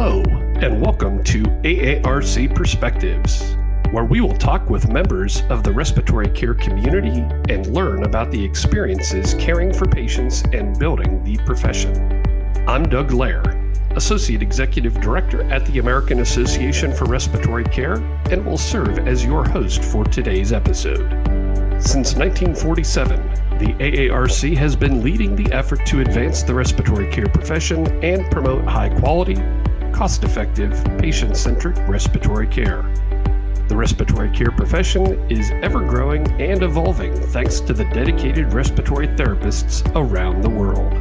Hello, and welcome to AARC Perspectives, where we will talk with members of the respiratory care community and learn about the experiences caring for patients and building the profession. I'm Doug Laher, Associate Executive Director at the American Association for Respiratory Care, and will serve as your host for today's episode. Since 1947, the AARC has been leading the effort to advance the respiratory care profession and promote high quality, cost effective, patient centric respiratory care. The respiratory care profession is ever growing and evolving thanks to the dedicated respiratory therapists around the world.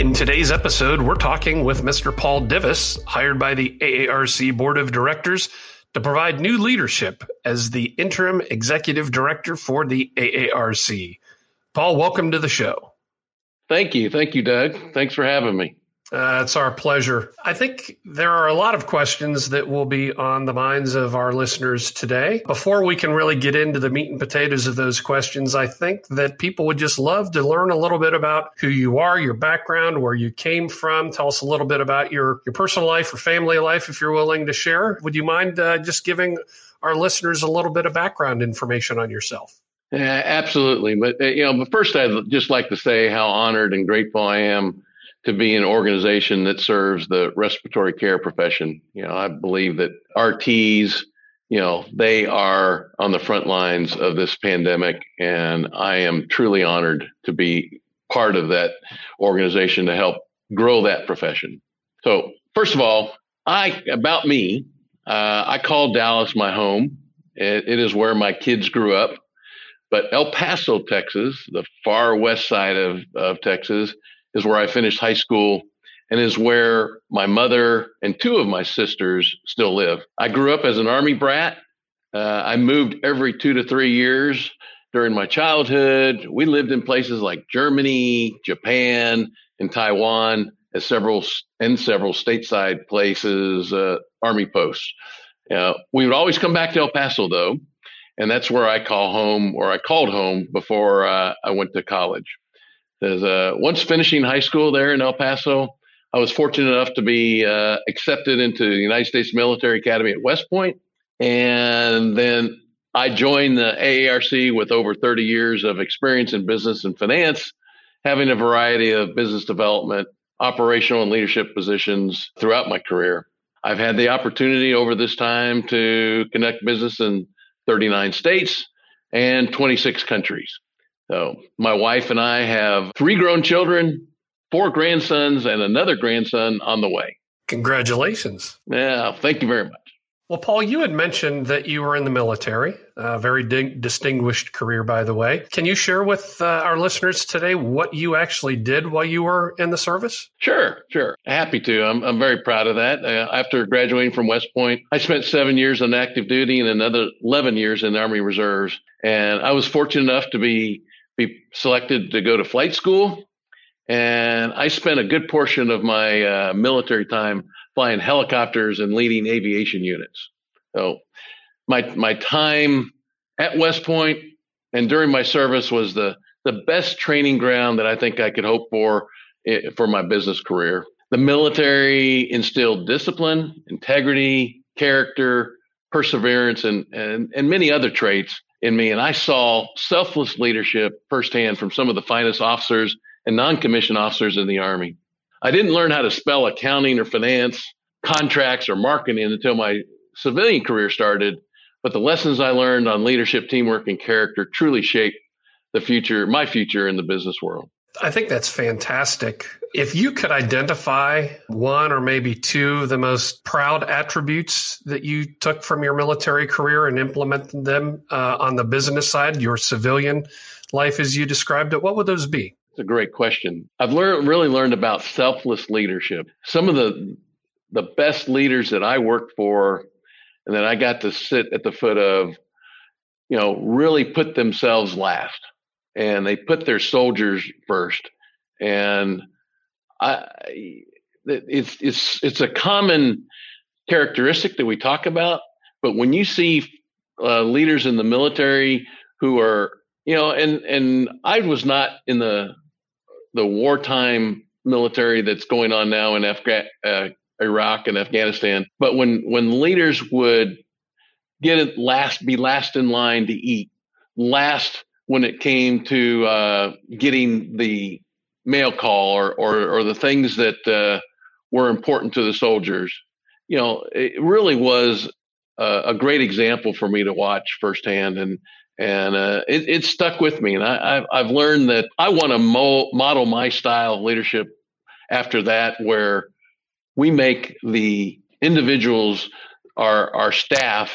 In today's episode, we're talking with Mr. Paul Divis, hired by the AARC Board of Directors to provide new leadership as the interim executive director for the AARC. Paul, welcome to the show. Thank you. Thank you, Doug. Thanks for having me. Uh, it's our pleasure. I think there are a lot of questions that will be on the minds of our listeners today. Before we can really get into the meat and potatoes of those questions, I think that people would just love to learn a little bit about who you are, your background, where you came from. Tell us a little bit about your, your personal life or family life if you're willing to share. Would you mind uh, just giving our listeners a little bit of background information on yourself? Yeah, absolutely. But, uh, you know, but first, I'd just like to say how honored and grateful I am to be an organization that serves the respiratory care profession. You know, I believe that RTs, you know, they are on the front lines of this pandemic, and I am truly honored to be part of that organization to help grow that profession. So, first of all, I about me, uh, I call Dallas my home. It, it is where my kids grew up. But El Paso, Texas, the far west side of, of Texas, is where I finished high school and is where my mother and two of my sisters still live. I grew up as an army brat. Uh, I moved every two to three years during my childhood. We lived in places like Germany, Japan, and Taiwan, as several and several stateside places, uh, army posts. Uh, we would always come back to El Paso though, and that's where I call home, or I called home before uh, I went to college. As, uh, once finishing high school there in El Paso, I was fortunate enough to be uh, accepted into the United States Military Academy at West Point. And then I joined the AARC with over 30 years of experience in business and finance, having a variety of business development, operational, and leadership positions throughout my career. I've had the opportunity over this time to connect business in 39 states and 26 countries. So my wife and I have three grown children, four grandsons, and another grandson on the way. Congratulations. Yeah, thank you very much. Well, Paul, you had mentioned that you were in the military, a very di- distinguished career, by the way. Can you share with uh, our listeners today what you actually did while you were in the service? Sure, sure. Happy to. I'm, I'm very proud of that. Uh, after graduating from West Point, I spent seven years on active duty and another 11 years in the Army Reserves. And I was fortunate enough to be be selected to go to flight school. And I spent a good portion of my uh, military time flying helicopters and leading aviation units. So my my time at West Point and during my service was the the best training ground that I think I could hope for eh, for my business career. The military instilled discipline, integrity, character, perseverance, and and, and many other traits in me. And I saw selfless leadership firsthand from some of the finest officers and non commissioned officers in the Army. I didn't learn how to spell accounting or finance, contracts or marketing until my civilian career started. But the lessons I learned on leadership, teamwork, and character truly shaped the future, my future in the business world. I think that's fantastic. If you could identify one or maybe two of the most proud attributes that you took from your military career and implemented them uh, on the business side, your civilian life as you described it, what would those be? It's a great question. I've learned really learned about selfless leadership. Some of the the best leaders that I worked for and that I got to sit at the foot of, you know, really put themselves last and they put their soldiers first. And It's it's it's a common characteristic that we talk about. But when you see uh, leaders in the military who are, you know, and and I was not in the the wartime military that's going on now in Afga- uh, Iraq and Afghanistan. But when when leaders would get it last, be last in line to eat, last when it came to uh, getting the mail call or or, or the things that uh, were important to the soldiers. You know, it really was a, a great example for me to watch firsthand, and and uh, it, it stuck with me. And I, I've learned that I want to mo- model my style of leadership after that, where we make the individuals, our our staff,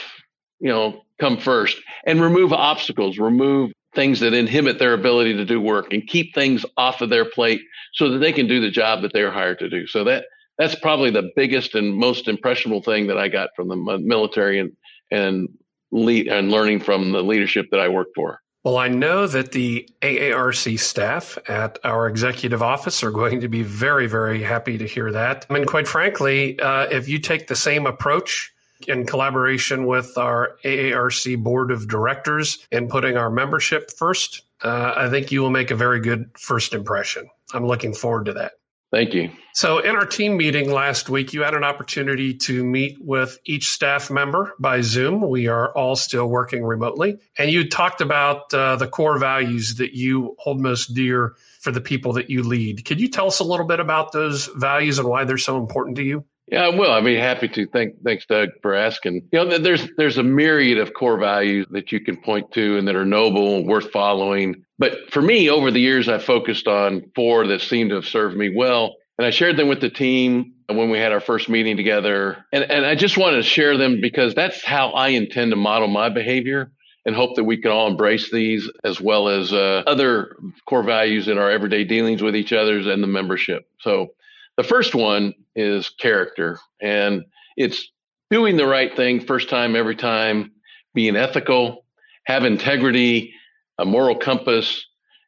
you know, come first and remove obstacles, remove things that inhibit their ability to do work and keep things off of their plate so that they can do the job that they're hired to do. So that that's probably the biggest and most impressionable thing that I got from the military and and lead and learning from the leadership that I work for. Well, I know that the AARC staff at our executive office are going to be very, very happy to hear that. I mean, quite frankly, uh, if you take the same approach in collaboration with our AARC board of directors in putting our membership first, uh, I think you will make a very good first impression. I'm looking forward to that. Thank you. So, in our team meeting last week, you had an opportunity to meet with each staff member by Zoom. We are all still working remotely. And you talked about uh, the core values that you hold most dear for the people that you lead. Could you tell us a little bit about those values and why they're so important to you? Yeah, I will. I'd be happy to. Thank, thanks, Doug, for asking. You know, there's there's a myriad of core values that you can point to and that are noble, and worth following. But for me, over the years, I focused on four that seem to have served me well, and I shared them with the team when we had our first meeting together. And and I just wanted to share them because that's how I intend to model my behavior, and hope that we can all embrace these as well as uh, other core values in our everyday dealings with each other's and the membership. So the first one is character, and it's doing the right thing first time, every time, being ethical, have integrity, a moral compass,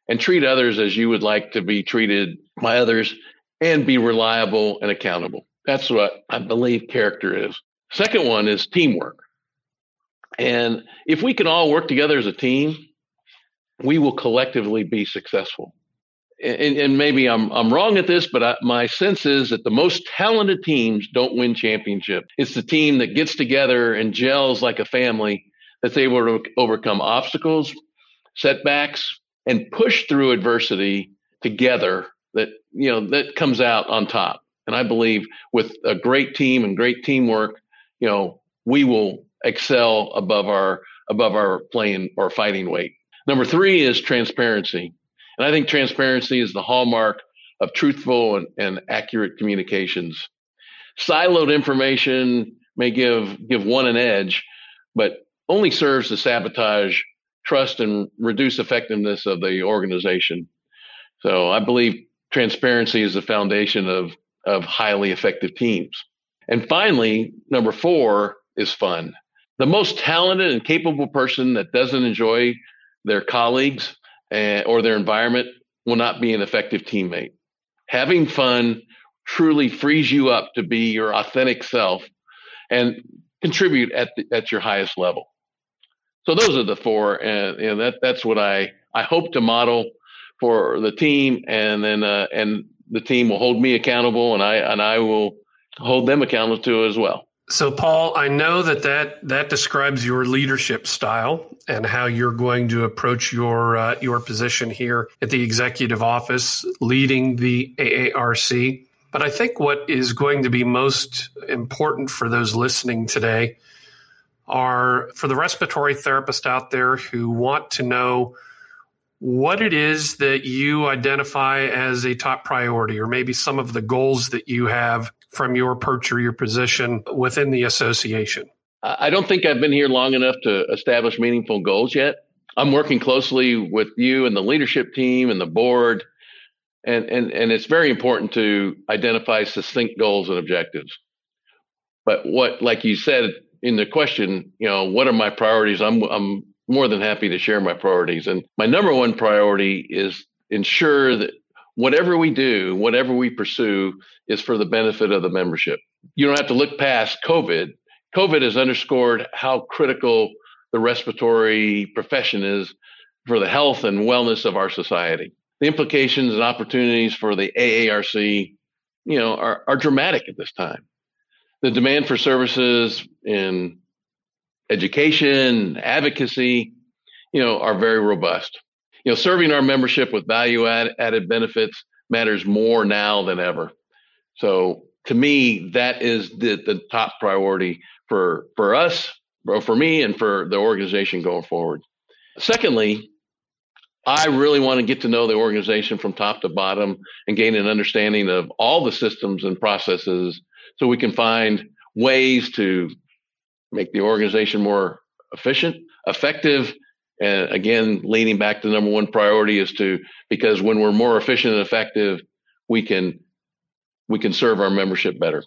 and treat others as you would like to be treated by others, and be reliable and accountable. That's what I believe character is. Second one is teamwork. And if we can all work together as a team, we will collectively be successful and, and, maybe I'm I'm wrong at this, but I, my sense is that the most talented teams don't win championships. It's the team that gets together and gels like a family that's able to overcome obstacles, setbacks, and push through adversity together. That you know that comes out on top. And I believe with a great team and great teamwork, you know, we will excel above our above our playing or fighting weight. Number three is transparency. And I think transparency is the hallmark of truthful and, and accurate communications. Siloed information may give give one an edge, but only serves to sabotage trust and reduce effectiveness of the organization. So I believe transparency is the foundation of of highly effective teams. And finally, number four is fun. The most talented and capable person that doesn't enjoy their colleagues uh, or their environment will not be an effective teammate. Having fun truly frees you up to be your authentic self and contribute at the, at your highest level. So those are the four, and, and that that's what I I hope to model for the team, and then uh, and the team will hold me accountable, and I and I will hold them accountable to as well. So, Paul, I know that, that that describes your leadership style and how you're going to approach your uh, your position here at the executive office, leading the AARC. But I think what is going to be most important for those listening today are for the respiratory therapist out there who want to know what it is that you identify as a top priority, or maybe some of the goals that you have from your perch or your position within the association? I don't think I've been here long enough to establish meaningful goals yet. I'm working closely with you and the leadership team and the board. And, and, and it's very important to identify succinct goals and objectives. But what, like you said in the question, you know, what are my priorities? I'm, I'm more than happy to share my priorities. And my number one priority is ensure that whatever we do, whatever we pursue is for the benefit of the membership. You don't have to look past COVID. COVID has underscored how critical the respiratory profession is for the health and wellness of our society. the implications and opportunities for the AARC, you know, are, are dramatic at this time. The demand for services in education, advocacy, you know, are very robust. You know, serving our membership with value add, added benefits matters more now than ever. So to me, that is the, the top priority for for us, for me, and for the organization going forward. Secondly, I really want to get to know the organization from top to bottom and gain an understanding of all the systems and processes so we can find ways to make the organization more efficient, effective, and again, leaning back to number one priority is to because when we're more efficient and effective, we can we can serve our membership better.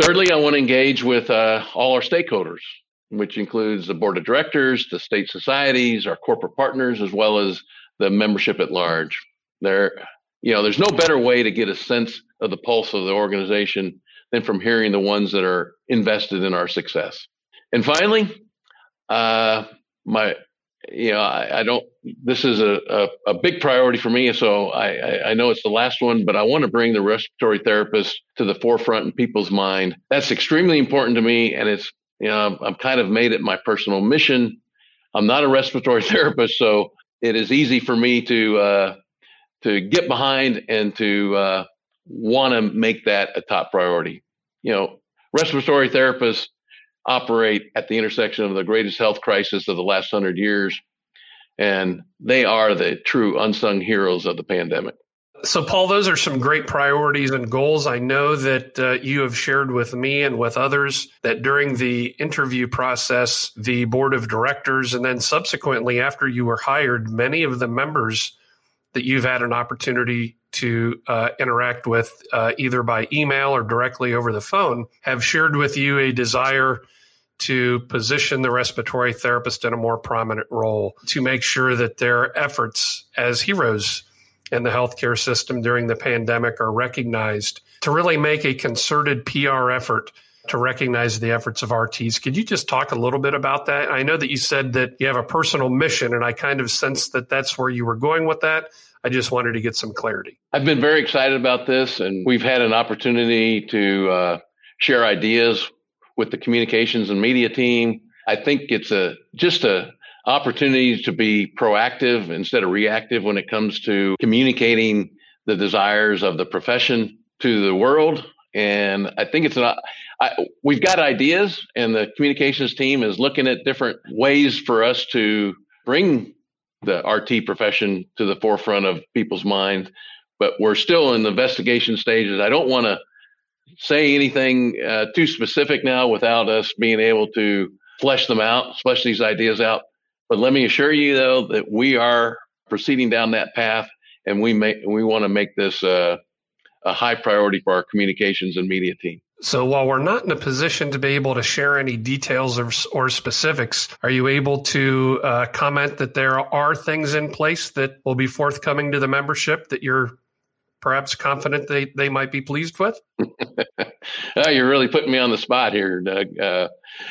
Thirdly, I want to engage with uh, all our stakeholders, which includes the board of directors, the state societies, our corporate partners, as well as the membership at large. There, you know, there's no better way to get a sense of the pulse of the organization than from hearing the ones that are invested in our success. And finally, uh, my you know, I, I don't. This is a, a, a, big priority for me. So I, I, I know it's the last one, but I want to bring the respiratory therapist to the forefront in people's mind. That's extremely important to me, and it's you know I've kind of made it my personal mission. I'm not a respiratory therapist, so it is easy for me to uh, to get behind and to uh, want to make that a top priority. You know, respiratory therapists operate at the intersection of the greatest health crisis of the last hundred years. And they are the true unsung heroes of the pandemic. So, Paul, those are some great priorities and goals. I know that uh, you have shared with me and with others that during the interview process, the board of directors, and then subsequently after you were hired, many of the members that you've had an opportunity to uh, interact with uh, either by email or directly over the phone have shared with you a desire to position the respiratory therapist in a more prominent role, to make sure that their efforts as heroes in the healthcare system during the pandemic are recognized, to really make a concerted PR effort to recognize the efforts of RTs. Could you just talk a little bit about that? I know that you said that you have a personal mission, and I kind of sense that that's where you were going with that. I just wanted to get some clarity. I've been very excited about this, and we've had an opportunity to uh, share ideas with the communications and media team. I think it's a just a opportunity to be proactive instead of reactive when it comes to communicating the desires of the profession to the world. And I think it's an, I, we've got ideas, and the communications team is looking at different ways for us to bring the RT profession to the forefront of people's minds. But we're still in the investigation stages. I don't want to say anything uh, too specific now without us being able to flesh them out, flesh these ideas out. But let me assure you, though, that we are proceeding down that path, and we make we want to make this uh, a high priority for our communications and media team. So while we're not in a position to be able to share any details or, or specifics, are you able to uh, comment that there are things in place that will be forthcoming to the membership that you're perhaps confident they, they might be pleased with? oh, you're really putting me on the spot here, Doug. Uh,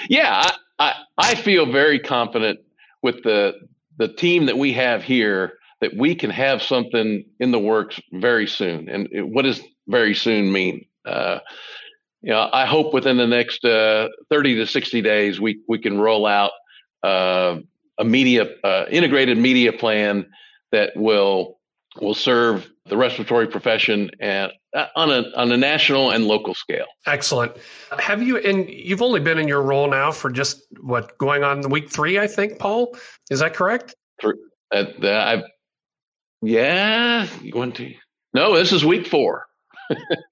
yeah, I, I, I feel very confident with the the team that we have here that we can have something in the works very soon. And what does very soon mean? Uh, you know, I hope within the next uh, 30 to 60 days we we can roll out uh, a media uh, integrated media plan that will will serve the respiratory profession and uh, on a on a national and local scale. Excellent. Have you and you've only been in your role now for just what going on week three, I think, Paul. Is that correct? Uh, I, yeah, one, two. No, this is week four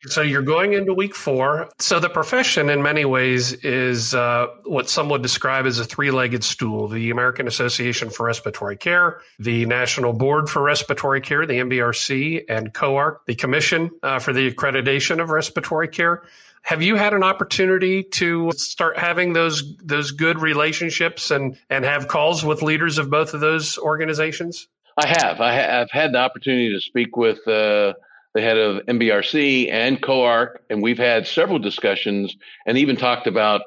so you're going into week four. So the profession, in many ways, is uh, what some would describe as a three-legged stool: the American Association for Respiratory Care, the National Board for Respiratory Care, the NBRC, and COARC, the Commission uh, for the Accreditation of Respiratory Care. Have you had an opportunity to start having those those good relationships and and have calls with leaders of both of those organizations? I have. I have had the opportunity to speak with. Uh, the head of NBRC and COARC, and we've had several discussions and even talked about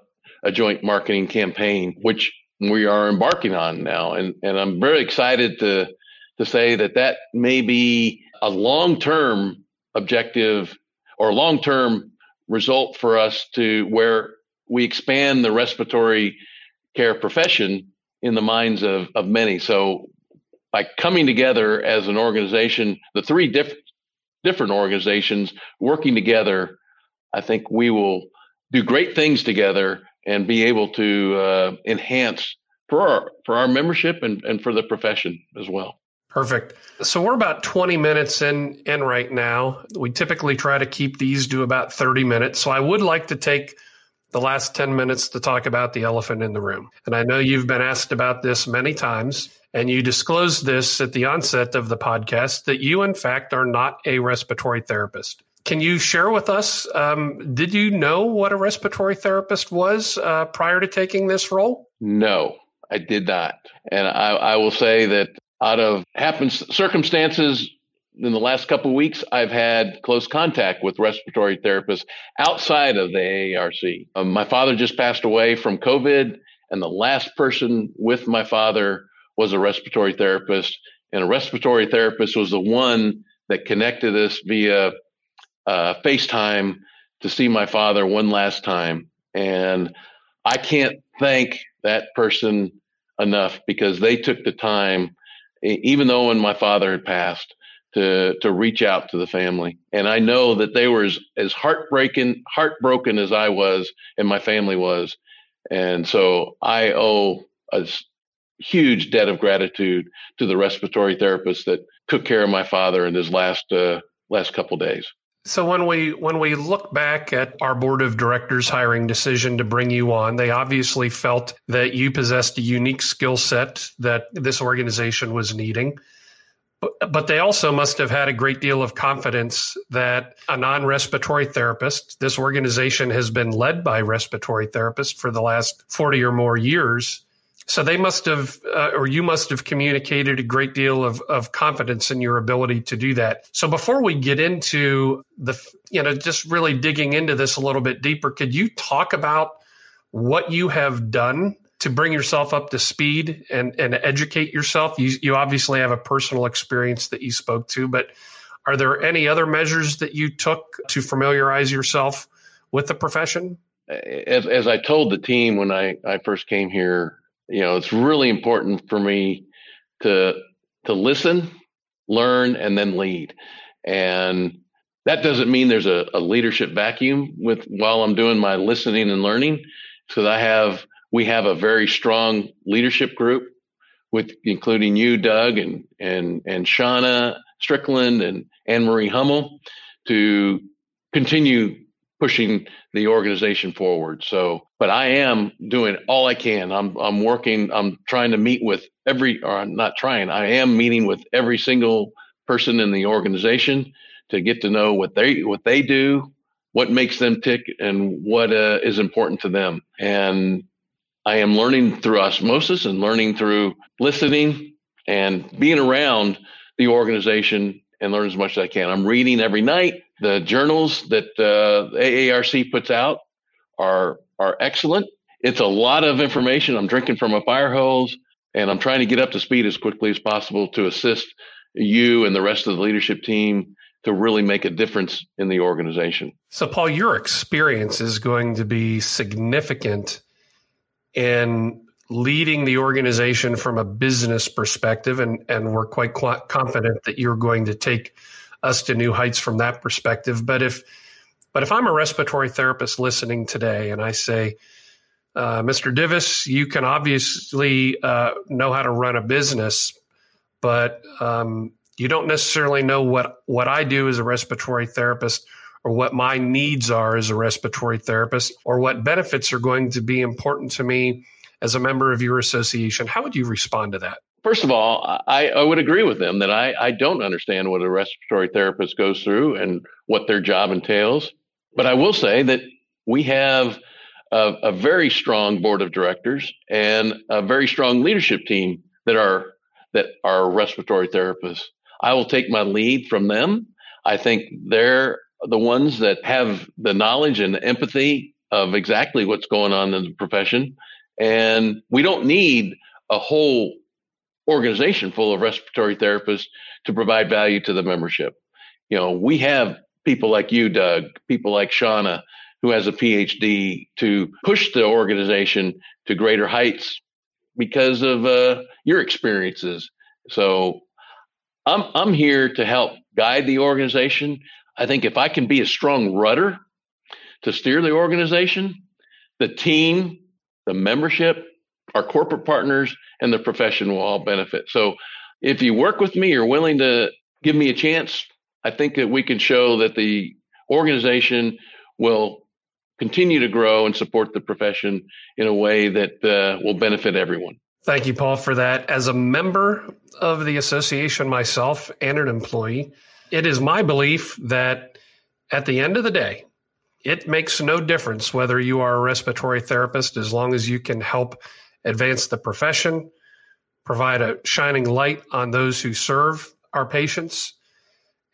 a joint marketing campaign, which we are embarking on now. And, and I'm very excited to to say that that may be a long term objective or long term result for us to where we expand the respiratory care profession in the minds of, of many. So by coming together as an organization, the three different different organizations working together, I think we will do great things together and be able to uh, enhance for our for our membership and, and for the profession as well. Perfect. So we're about 20 minutes in in right now. We typically try to keep these to about 30 minutes. So I would like to take the last 10 minutes to talk about the elephant in the room. And I know you've been asked about this many times, and you disclosed this at the onset of the podcast that you, in fact, are not a respiratory therapist. Can you share with us? Um, did you know what a respiratory therapist was uh, prior to taking this role? No, I did not. And I, I will say that out of happens circumstances in the last couple of weeks, I've had close contact with respiratory therapists outside of the AARC. Um, my father just passed away from COVID, and the last person with my father was a respiratory therapist. And a respiratory therapist was the one that connected us via uh, FaceTime to see my father one last time. And I can't thank that person enough because they took the time, even though when my father had passed, to to reach out to the family. And I know that they were as, as heartbreaking, heartbroken as I was and my family was. And so I owe a huge debt of gratitude to the respiratory therapist that took care of my father in his last uh, last couple days. So when we when we look back at our board of directors hiring decision to bring you on, they obviously felt that you possessed a unique skill set that this organization was needing. But, they also must have had a great deal of confidence that a non respiratory therapist, this organization has been led by respiratory therapists for the last 40 or more years, so they must have, uh, or you must have communicated a great deal of, of confidence in your ability to do that. So before we get into the, you know, just really digging into this a little bit deeper, could you talk about what you have done to bring yourself up to speed and, and educate yourself? You, you obviously have a personal experience that you spoke to, but are there any other measures that you took to familiarize yourself with the profession? As, as I told the team when I, I first came here you know, it's really important for me to to listen, learn, and then lead. And that doesn't mean there's a, a leadership vacuum with while I'm doing my listening and learning. because I have we have a very strong leadership group with including you, Doug, and and and Shauna Strickland and Anne Marie Hummel to continue pushing the organization forward. So, but I am doing all I can. I'm I'm working. I'm trying to meet with every, or I'm not trying. I am meeting with every single person in the organization to get to know what they what they do, what makes them tick, and what uh, is important to them. And I am learning through osmosis and learning through listening and being around the organization and learn as much as I can. I'm reading every night. The journals that uh, AARC puts out are are excellent. It's a lot of information. I'm drinking from a fire hose, and I'm trying to get up to speed as quickly as possible to assist you and the rest of the leadership team to really make a difference in the organization. So, Paul, your experience is going to be significant in leading the organization from a business perspective, and, and we're quite confident that you're going to take us to new heights from that perspective. But if but if I'm a respiratory therapist listening today and I say, uh, Mr. Divis, you can obviously uh, know how to run a business, but um, you don't necessarily know what what I do as a respiratory therapist or what my needs are as a respiratory therapist or what benefits are going to be important to me as a member of your association. How would you respond to that? First of all, I, I would agree with them that I, I don't understand what a respiratory therapist goes through and what their job entails. But I will say that we have a, a very strong board of directors and a very strong leadership team that are that are respiratory therapists. I will take my lead from them. I think they're the ones that have the knowledge and the empathy of exactly what's going on in the profession and we don't need a whole organization full of respiratory therapists to provide value to the membership. You know, we have people like you, Doug, people like Shauna, who has a PhD to push the organization to greater heights because of uh, your experiences. So I'm I'm here to help guide the organization. I think if I can be a strong rudder to steer the organization, the team, the membership, our corporate partners, and the profession will all benefit. So if you work with me, you're willing to give me a chance, I think that we can show that the organization will continue to grow and support the profession in a way that uh, will benefit everyone. Thank you, Paul, for that. As a member of the association myself and an employee, it is my belief that at the end of the day, it makes no difference whether you are a respiratory therapist as long as you can help advance the profession, provide a shining light on those who serve our patients,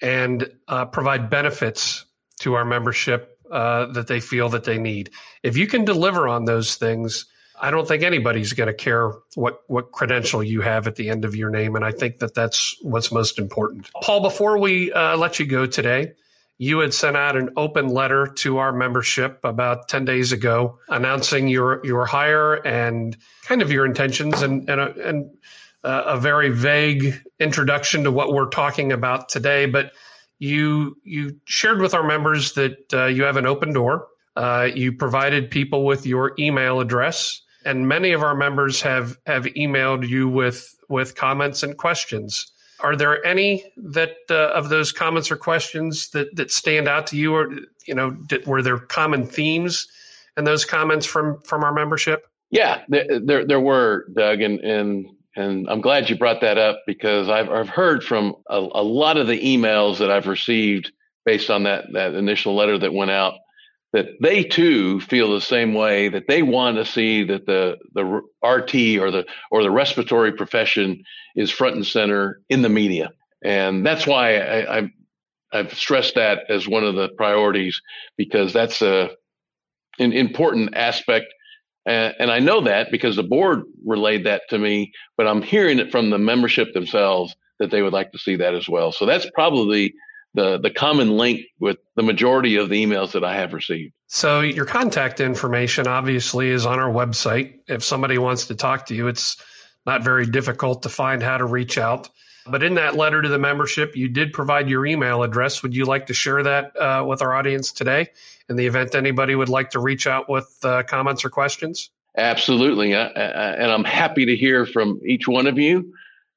and uh, provide benefits to our membership uh, that they feel that they need. If you can deliver on those things, I don't think anybody's going to care what what credential you have at the end of your name, and I think that that's what's most important. Paul, before we uh, let you go today, you had sent out an open letter to our membership about 10 days ago announcing your your hire and kind of your intentions and and a, and a very vague introduction to what we're talking about today but you you shared with our members that uh, you have an open door uh, you provided people with your email address and many of our members have have emailed you with with comments and questions are there any that uh, of those comments or questions that that stand out to you, or you know, did, were there common themes in those comments from from our membership? Yeah, there there, were, Doug, and and and I'm glad you brought that up because I've I've heard from a, a lot of the emails that I've received based on that that initial letter that went out that they too feel the same way that they want to see that the the RT or the or the respiratory profession is front and center in the media, and that's why I, I I've stressed that as one of the priorities because that's a an important aspect. And, and I know that because the board relayed that to me, but I'm hearing it from the membership themselves that they would like to see that as well. So that's probably the the common link with the majority of the emails that I have received. So your contact information obviously is on our website. If somebody wants to talk to you, it's not very difficult to find how to reach out. But in that letter to the membership, you did provide your email address. Would you like to share that uh, with our audience today in the event anybody would like to reach out with uh, comments or questions? Absolutely. I, I, and I'm happy to hear from each one of you,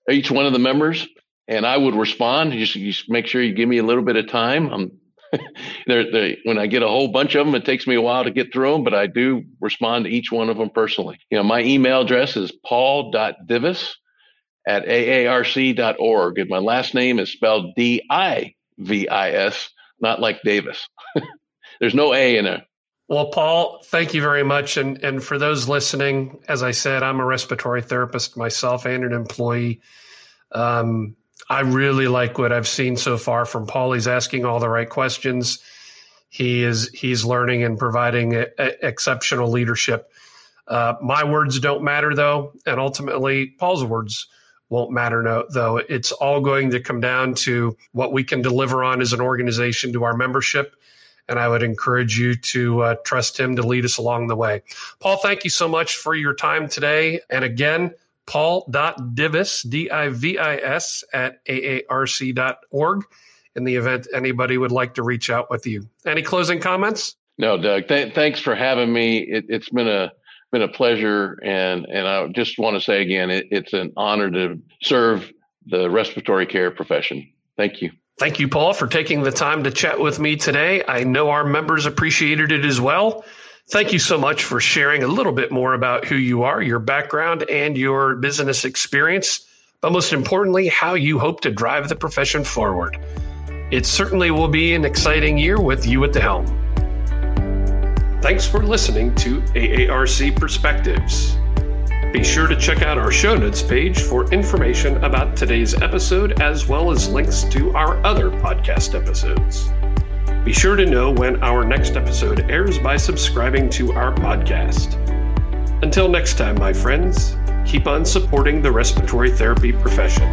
each one of the members and I would respond. Just, make sure you give me a little bit of time. I'm they're, they're, when I get a whole bunch of them, it takes me a while to get through them, but I do respond to each one of them personally. You know, my email address is paul.divis at aarc.org, and my last name is spelled D I V I S, not like Davis. There's no A in there. Well, Paul, thank you very much. And, and for those listening, as I said, I'm a respiratory therapist myself and an employee. Um, I really like what I've seen so far from Paul. He's asking all the right questions. He is he's learning and providing a, a, exceptional leadership. Uh, my words don't matter though, and ultimately Paul's words won't matter no, though. It's all going to come down to what we can deliver on as an organization to our membership. And I would encourage you to uh, trust him to lead us along the way. Paul, thank you so much for your time today. And again, paul.divis, D-I-V-I-S, at aarc.org in the event anybody would like to reach out with you. Any closing comments? No, Doug. Th- thanks for having me. It, has been a been a pleasure, and and I just want to say again, it, it's an honor to serve the respiratory care profession. Thank you. Thank you, Paul, for taking the time to chat with me today. I know our members appreciated it as well. Thank you so much for sharing a little bit more about who you are, your background, and your business experience, but most importantly, how you hope to drive the profession forward. It certainly will be an exciting year with you at the helm. Thanks for listening to AARC Perspectives. Be sure to check out our show notes page for information about today's episode as well as links to our other podcast episodes. Be sure to know when our next episode airs by subscribing to our podcast. Until next time, my friends, keep on supporting the respiratory therapy profession.